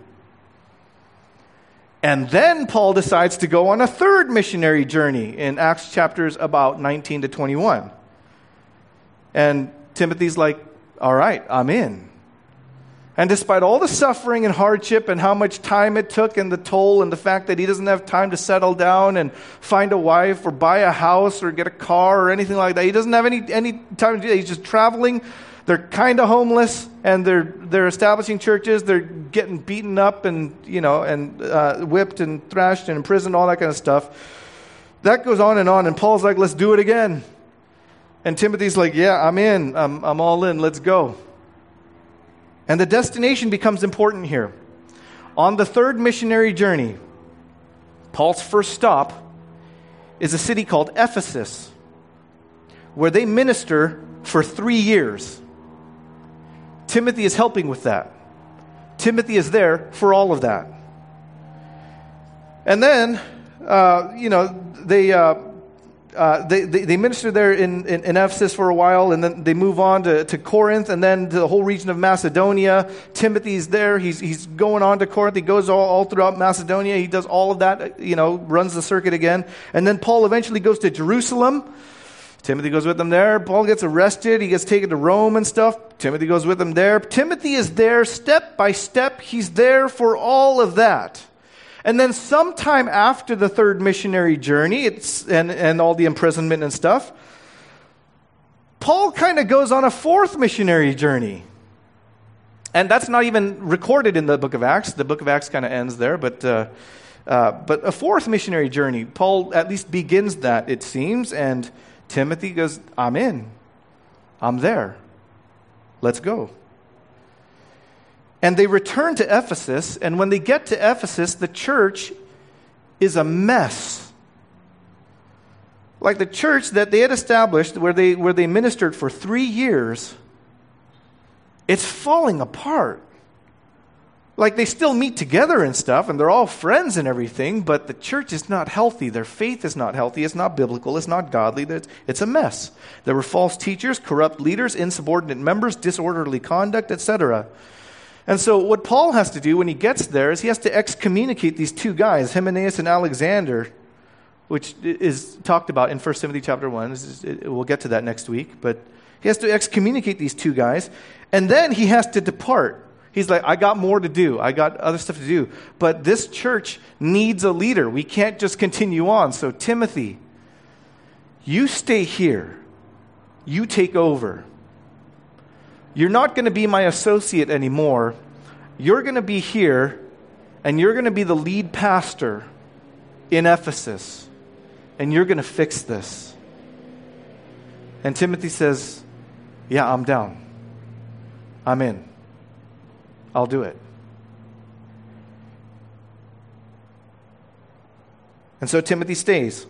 And then Paul decides to go on a third missionary journey in Acts chapters about 19 to 21. And Timothy's like, all right, I'm in. And despite all the suffering and hardship and how much time it took and the toll and the fact that he doesn't have time to settle down and find a wife or buy a house or get a car or anything like that, he doesn't have any, any time to do that. He's just traveling. They're kind of homeless and they're, they're establishing churches. They're getting beaten up and, you know, and uh, whipped and thrashed and imprisoned, all that kind of stuff. That goes on and on. And Paul's like, let's do it again. And Timothy's like, yeah, I'm in. I'm, I'm all in. Let's go. And the destination becomes important here. On the third missionary journey, Paul's first stop is a city called Ephesus, where they minister for three years. Timothy is helping with that. Timothy is there for all of that. And then, uh, you know, they. Uh, uh, they, they, they, minister there in, in, in, Ephesus for a while, and then they move on to, to Corinth, and then to the whole region of Macedonia. Timothy's there. He's, he's going on to Corinth. He goes all, all throughout Macedonia. He does all of that, you know, runs the circuit again. And then Paul eventually goes to Jerusalem. Timothy goes with him there. Paul gets arrested. He gets taken to Rome and stuff. Timothy goes with him there. Timothy is there step by step. He's there for all of that. And then sometime after the third missionary journey, it's, and, and all the imprisonment and stuff, Paul kind of goes on a fourth missionary journey. And that's not even recorded in the book of Acts. The book of Acts kind of ends there, but, uh, uh, but a fourth missionary journey. Paul at least begins that, it seems, and Timothy goes, I'm in. I'm there. Let's go. And they return to Ephesus, and when they get to Ephesus, the church is a mess. Like the church that they had established, where they, where they ministered for three years, it's falling apart. Like they still meet together and stuff, and they're all friends and everything, but the church is not healthy. Their faith is not healthy. It's not biblical. It's not godly. It's a mess. There were false teachers, corrupt leaders, insubordinate members, disorderly conduct, etc. And so, what Paul has to do when he gets there is he has to excommunicate these two guys, Hymenaeus and Alexander, which is talked about in 1 Timothy chapter 1. we'll get to that next week. But he has to excommunicate these two guys, and then he has to depart. He's like, I got more to do. I got other stuff to do. But this church needs a leader. We can't just continue on. So, Timothy, you stay here. You take over. You're not going to be my associate anymore. You're going to be here, and you're going to be the lead pastor in Ephesus, and you're going to fix this. And Timothy says, Yeah, I'm down. I'm in. I'll do it. And so Timothy stays.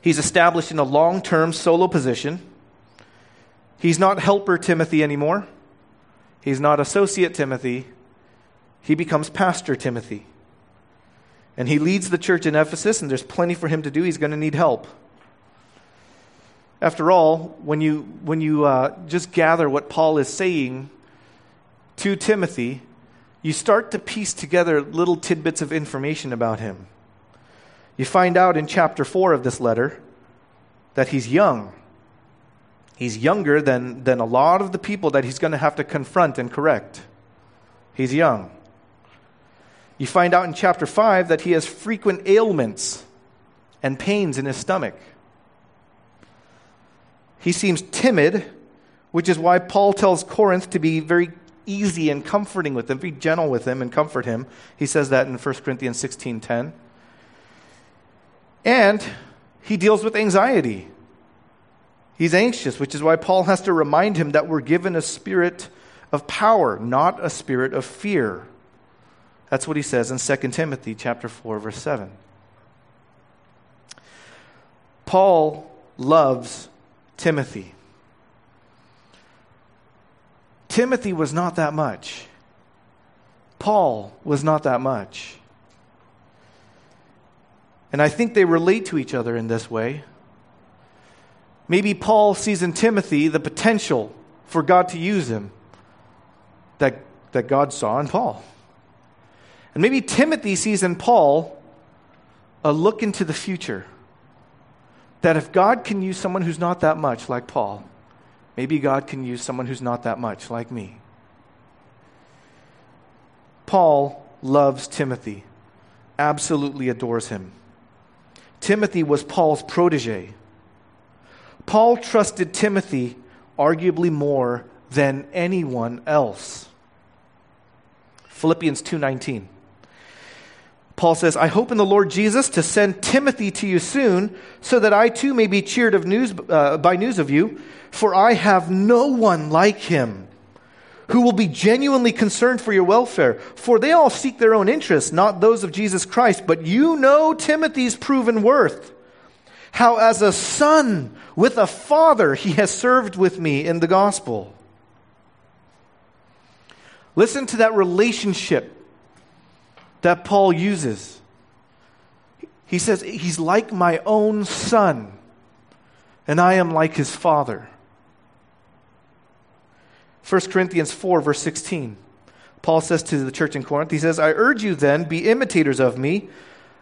He's established in a long term solo position. He's not helper Timothy anymore. He's not associate Timothy. He becomes pastor Timothy. And he leads the church in Ephesus, and there's plenty for him to do. He's going to need help. After all, when you, when you uh, just gather what Paul is saying to Timothy, you start to piece together little tidbits of information about him. You find out in chapter 4 of this letter that he's young. He's younger than, than a lot of the people that he's going to have to confront and correct. He's young. You find out in chapter 5 that he has frequent ailments and pains in his stomach. He seems timid, which is why Paul tells Corinth to be very easy and comforting with him, be gentle with him and comfort him. He says that in 1 Corinthians 16:10. And he deals with anxiety. He's anxious, which is why Paul has to remind him that we're given a spirit of power, not a spirit of fear. That's what he says in 2 Timothy chapter 4 verse 7. Paul loves Timothy. Timothy was not that much. Paul was not that much. And I think they relate to each other in this way. Maybe Paul sees in Timothy the potential for God to use him that, that God saw in Paul. And maybe Timothy sees in Paul a look into the future. That if God can use someone who's not that much like Paul, maybe God can use someone who's not that much like me. Paul loves Timothy, absolutely adores him. Timothy was Paul's protege. Paul trusted Timothy arguably more than anyone else. Philippians 2:19. Paul says, I hope in the Lord Jesus to send Timothy to you soon, so that I too may be cheered of news, uh, by news of you, for I have no one like him who will be genuinely concerned for your welfare. For they all seek their own interests, not those of Jesus Christ. But you know Timothy's proven worth, how as a son with a father he has served with me in the gospel. Listen to that relationship that Paul uses. He says, He's like my own son, and I am like his father. 1 Corinthians 4, verse 16. Paul says to the church in Corinth, He says, I urge you then, be imitators of me.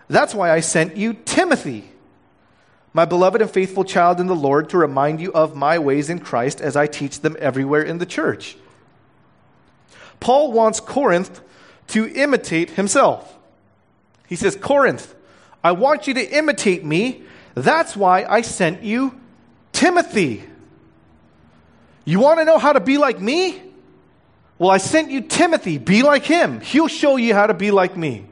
That's why I sent you Timothy, my beloved and faithful child in the Lord, to remind you of my ways in Christ as I teach them everywhere in the church. Paul wants Corinth to imitate himself. He says, Corinth, I want you to imitate me. That's why I sent you Timothy. You want to know how to be like me? Well, I sent you Timothy. Be like him. He'll show you how to be like me.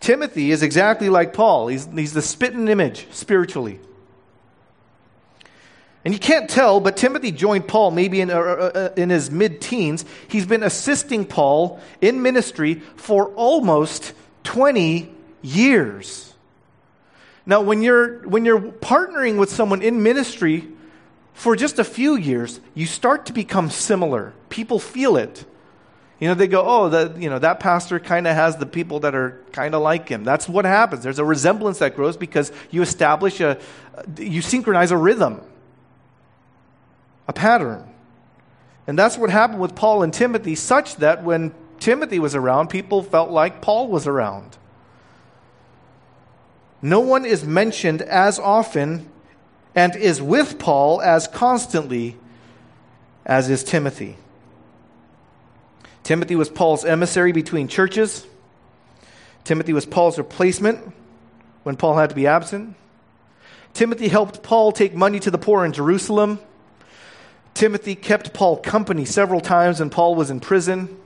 Timothy is exactly like Paul. He's, he's the spitting image spiritually. And you can't tell, but Timothy joined Paul maybe in, uh, uh, uh in his mid teens. He's been assisting Paul in ministry for almost 20 years. Now, when you're, when you're partnering with someone in ministry for just a few years, you start to become similar. People feel it. You know, they go, oh, the, you know, that pastor kind of has the people that are kind of like him. That's what happens. There's a resemblance that grows because you establish a, you synchronize a rhythm a pattern. And that's what happened with Paul and Timothy, such that when Timothy was around, people felt like Paul was around. No one is mentioned as often and is with Paul as constantly as is Timothy. Timothy was Paul's emissary between churches. Timothy was Paul's replacement when Paul had to be absent. Timothy helped Paul take money to the poor in Jerusalem. Timothy kept Paul company several times when Paul was in prison.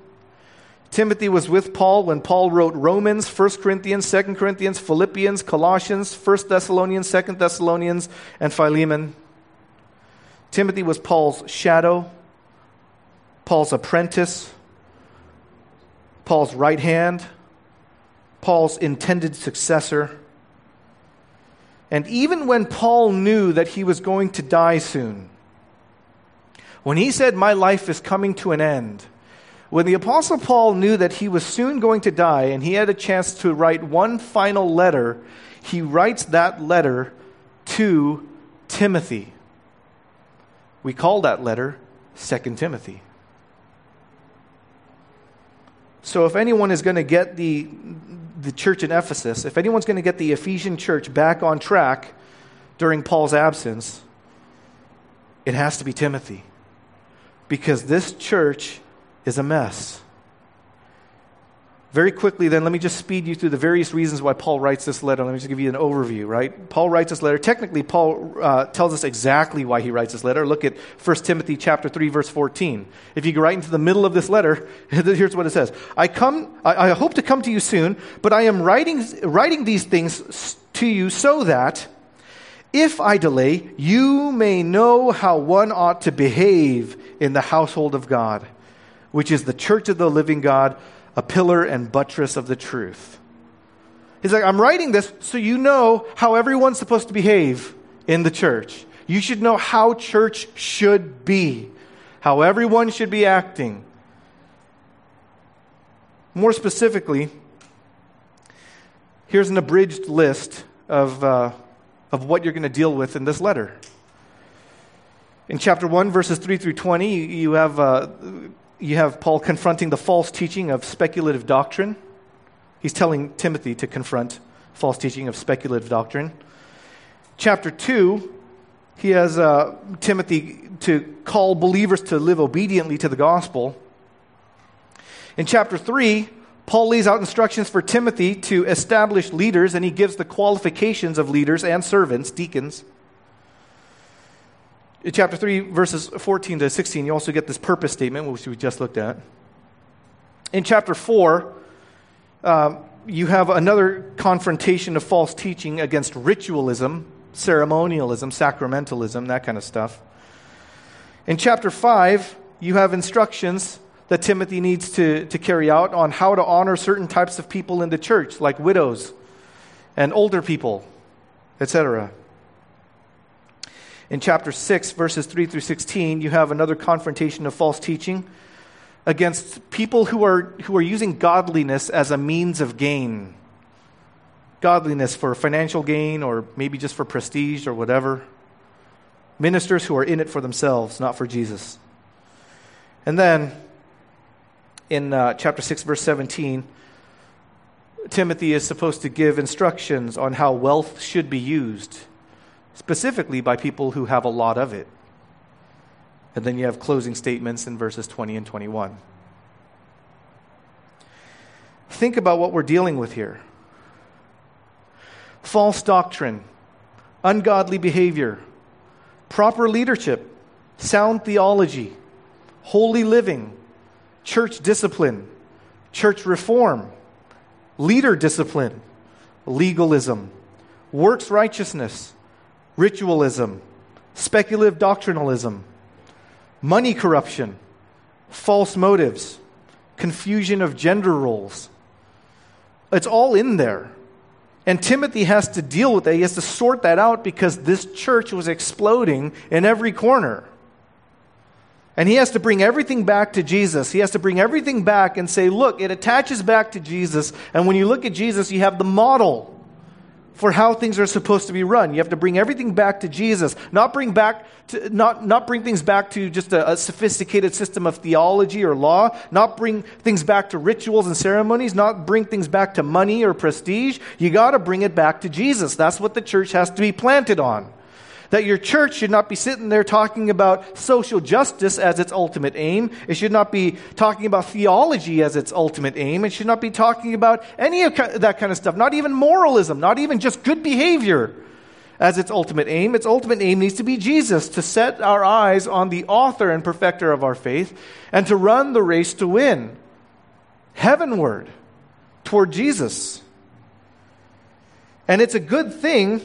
Timothy was with Paul when Paul wrote Romans, 1 Corinthians, 2 Corinthians, Philippians, Colossians, 1 Thessalonians, 2 Thessalonians, and Philemon. Timothy was Paul's shadow, Paul's apprentice, Paul's right hand, Paul's intended successor. And even when Paul knew that he was going to die soon, when he said, My life is coming to an end, when the Apostle Paul knew that he was soon going to die and he had a chance to write one final letter, he writes that letter to Timothy. We call that letter 2 Timothy. So, if anyone is going to get the, the church in Ephesus, if anyone's going to get the Ephesian church back on track during Paul's absence, it has to be Timothy because this church is a mess. Very quickly, then, let me just speed you through the various reasons why Paul writes this letter. Let me just give you an overview, right? Paul writes this letter. Technically, Paul uh, tells us exactly why he writes this letter. Look at 1 Timothy chapter 3, verse 14. If you go right into the middle of this letter, here's what it says. I, come, I, I hope to come to you soon, but I am writing, writing these things to you so that if I delay, you may know how one ought to behave in the household of God, which is the church of the living God, a pillar and buttress of the truth. He's like, I'm writing this so you know how everyone's supposed to behave in the church. You should know how church should be, how everyone should be acting. More specifically, here's an abridged list of, uh, of what you're going to deal with in this letter. In chapter 1, verses 3 through 20, you have, uh, you have Paul confronting the false teaching of speculative doctrine. He's telling Timothy to confront false teaching of speculative doctrine. Chapter 2, he has uh, Timothy to call believers to live obediently to the gospel. In chapter 3, Paul lays out instructions for Timothy to establish leaders, and he gives the qualifications of leaders and servants, deacons. In chapter 3, verses 14 to 16, you also get this purpose statement, which we just looked at. In chapter 4, um, you have another confrontation of false teaching against ritualism, ceremonialism, sacramentalism, that kind of stuff. In chapter 5, you have instructions that Timothy needs to, to carry out on how to honor certain types of people in the church, like widows and older people, etc. In chapter 6, verses 3 through 16, you have another confrontation of false teaching against people who are, who are using godliness as a means of gain. Godliness for financial gain or maybe just for prestige or whatever. Ministers who are in it for themselves, not for Jesus. And then in uh, chapter 6, verse 17, Timothy is supposed to give instructions on how wealth should be used specifically by people who have a lot of it. And then you have closing statements in verses 20 and 21. Think about what we're dealing with here false doctrine, ungodly behavior, proper leadership, sound theology, holy living, church discipline, church reform, leader discipline, legalism, works righteousness ritualism, speculative doctrinalism, money corruption, false motives, confusion of gender roles. It's all in there. And Timothy has to deal with that. He has to sort that out because this church was exploding in every corner. And he has to bring everything back to Jesus. He has to bring everything back and say, look, it attaches back to Jesus. And when you look at Jesus, you have the model for how things are supposed to be run. You have to bring everything back to Jesus, not bring back to, not, not bring things back to just a, a, sophisticated system of theology or law, not bring things back to rituals and ceremonies, not bring things back to money or prestige. You got to bring it back to Jesus. That's what the church has to be planted on. That your church should not be sitting there talking about social justice as its ultimate aim. It should not be talking about theology as its ultimate aim. It should not be talking about any of that kind of stuff, not even moralism, not even just good behavior as its ultimate aim. Its ultimate aim needs to be Jesus, to set our eyes on the author and perfecter of our faith, and to run the race to win heavenward toward Jesus. And it's a good thing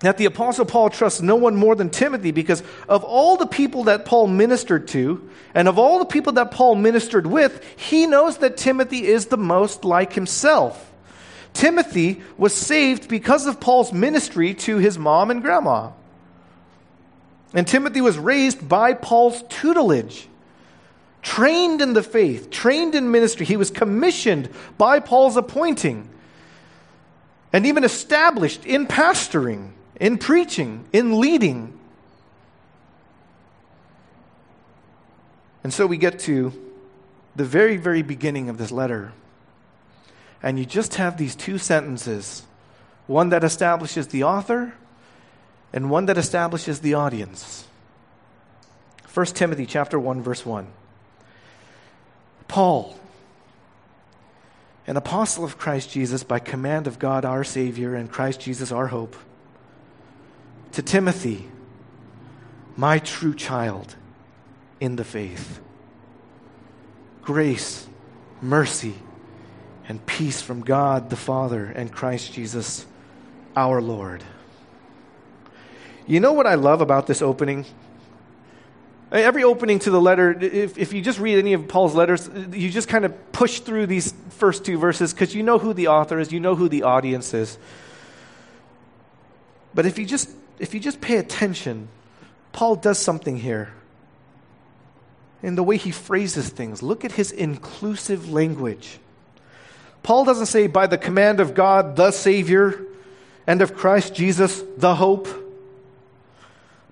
that the Apostle Paul trusts no one more than Timothy because of all the people that Paul ministered to and of all the people that Paul ministered with, he knows that Timothy is the most like himself. Timothy was saved because of Paul's ministry to his mom and grandma. And Timothy was raised by Paul's tutelage, trained in the faith, trained in ministry. He was commissioned by Paul's appointing, and even established in pastoring in preaching, in leading. And so we get to the very, very beginning of this letter. And you just have these two sentences one that establishes the author and one that establishes the audience. 1 Timothy chapter 1 verse 1. Paul, an apostle of Christ Jesus by command of God our savior and Christ Jesus our hope to Timothy, my true child in the faith. Grace, mercy, and peace from God the Father and Christ Jesus our Lord. You know what I love about this opening? Every opening to the letter, if, if you just read any of Paul's letters, you just kind of push through these first two verses because you know who the author is, you know who the audience is. But if you just if you just pay attention, Paul does something here in the way he phrases things. Look at his inclusive language. Paul doesn't say, by the command of God, the Savior, and of Christ Jesus, the hope.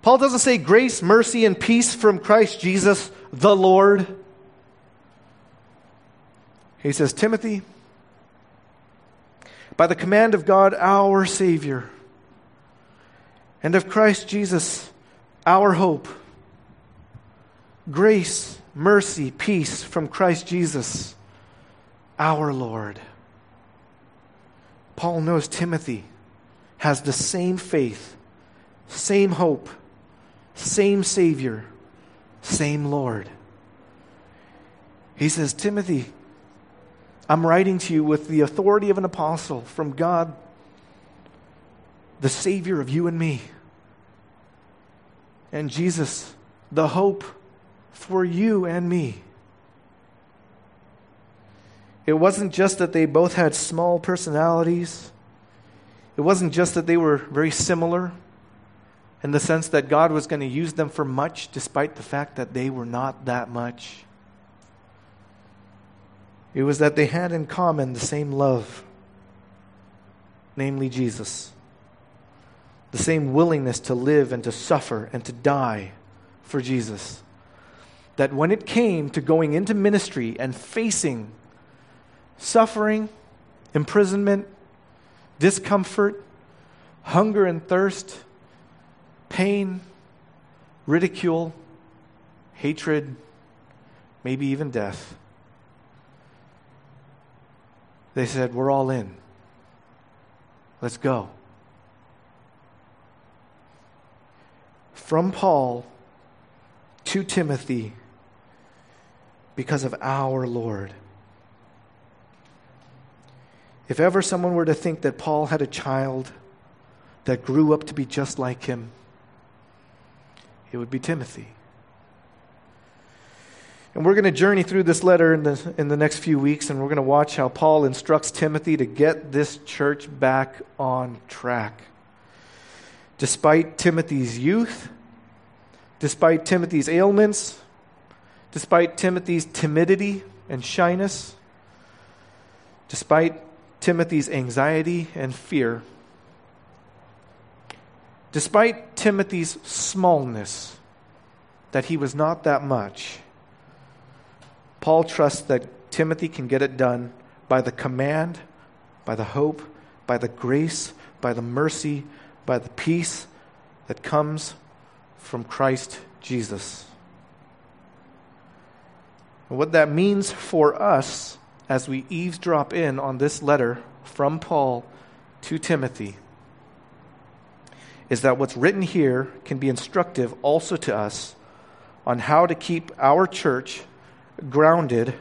Paul doesn't say grace, mercy, and peace from Christ Jesus, the Lord. He says, Timothy, by the command of God, our Savior, and of Christ Jesus, our hope, grace, mercy, peace from Christ Jesus, our Lord. Paul knows Timothy has the same faith, same hope, same Savior, same Lord. He says, Timothy, I'm writing to you with the authority of an apostle from God, the Savior of you and me, and Jesus, the hope for you and me. It wasn't just that they both had small personalities. It wasn't just that they were very similar in the sense that God was going to use them for much, despite the fact that they were not that much. It was that they had in common the same love, namely Jesus, the same willingness to live and to suffer and to die for Jesus. That when it came to going into ministry and facing suffering, imprisonment, discomfort, hunger and thirst, pain, ridicule, hatred, maybe even death. They said, We're all in. Let's go. From Paul to Timothy, because of our Lord. If ever someone were to think that Paul had a child that grew up to be just like him, it would be Timothy. And we're going to journey through this letter in the, in the next few weeks, and we're going to watch how Paul instructs Timothy to get this church back on track. Despite Timothy's youth, despite Timothy's ailments, despite Timothy's timidity and shyness, despite Timothy's anxiety and fear, despite Timothy's smallness, that he was not that much, Paul trusts that Timothy can get it done by the command, by the hope, by the grace, by the mercy, by the peace that comes from Christ Jesus. What that means for us as we eavesdrop in on this letter from Paul to Timothy is that what's written here can be instructive also to us on how to keep our church grounded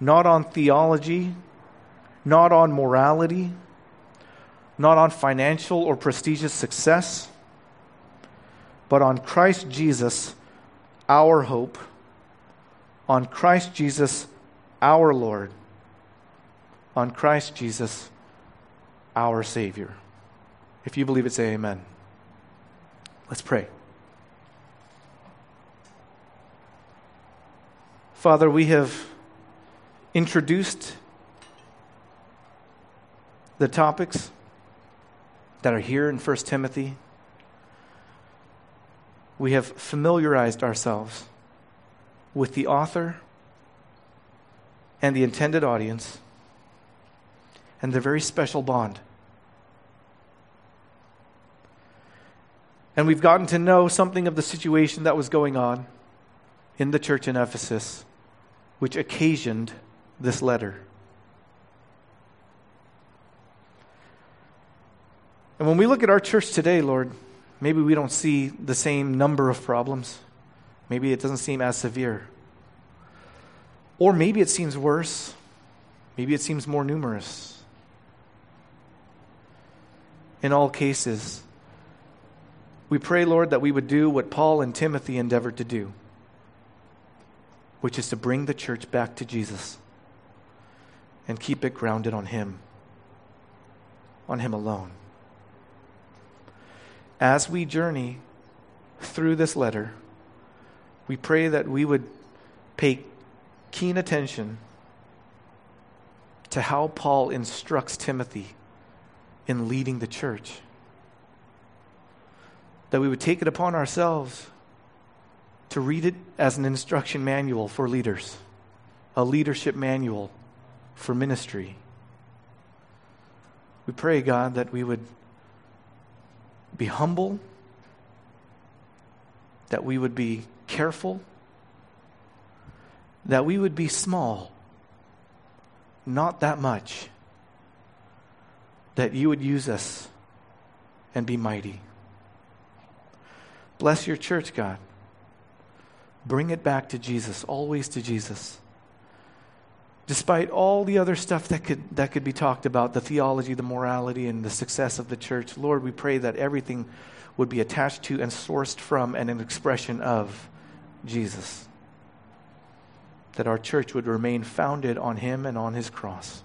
not on theology, not on morality, not on financial or prestigious success, but on Christ Jesus, our hope, on Christ Jesus, our Lord, on Christ Jesus, our Savior. If you believe it, say amen. Let's pray. Father, we have introduced the topics that are here in 1 Timothy. We have familiarized ourselves with the author and the intended audience and the very special bond. And we've gotten to know something of the situation that was going on in the church in Ephesus, which occasioned this letter. And when we look at our church today, Lord, maybe we don't see the same number of problems. Maybe it doesn't seem as severe. Or maybe it seems worse. Maybe it seems more numerous. In all cases, we pray, Lord, that we would do what Paul and Timothy endeavored to do, which is to bring the church back to Jesus and keep it grounded on Him, on Him alone. As we journey through this letter, we pray that we would pay keen attention to how Paul instructs Timothy in leading the church. That we would take it upon ourselves to read it as an instruction manual for leaders, a leadership manual for ministry. We pray, God, that we would be humble, that we would be careful, that we would be small, not that much, that you would use us and be mighty. Bless your church, God. Bring it back to Jesus, always to Jesus. Despite all the other stuff that could, that could be talked about the theology, the morality, and the success of the church, Lord, we pray that everything would be attached to and sourced from and an expression of Jesus. That our church would remain founded on Him and on His cross.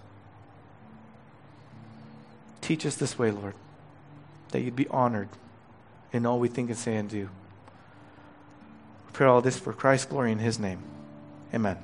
Teach us this way, Lord, that you'd be honored in all we think and say and do. We pray all this for Christ's glory in His name. Amen.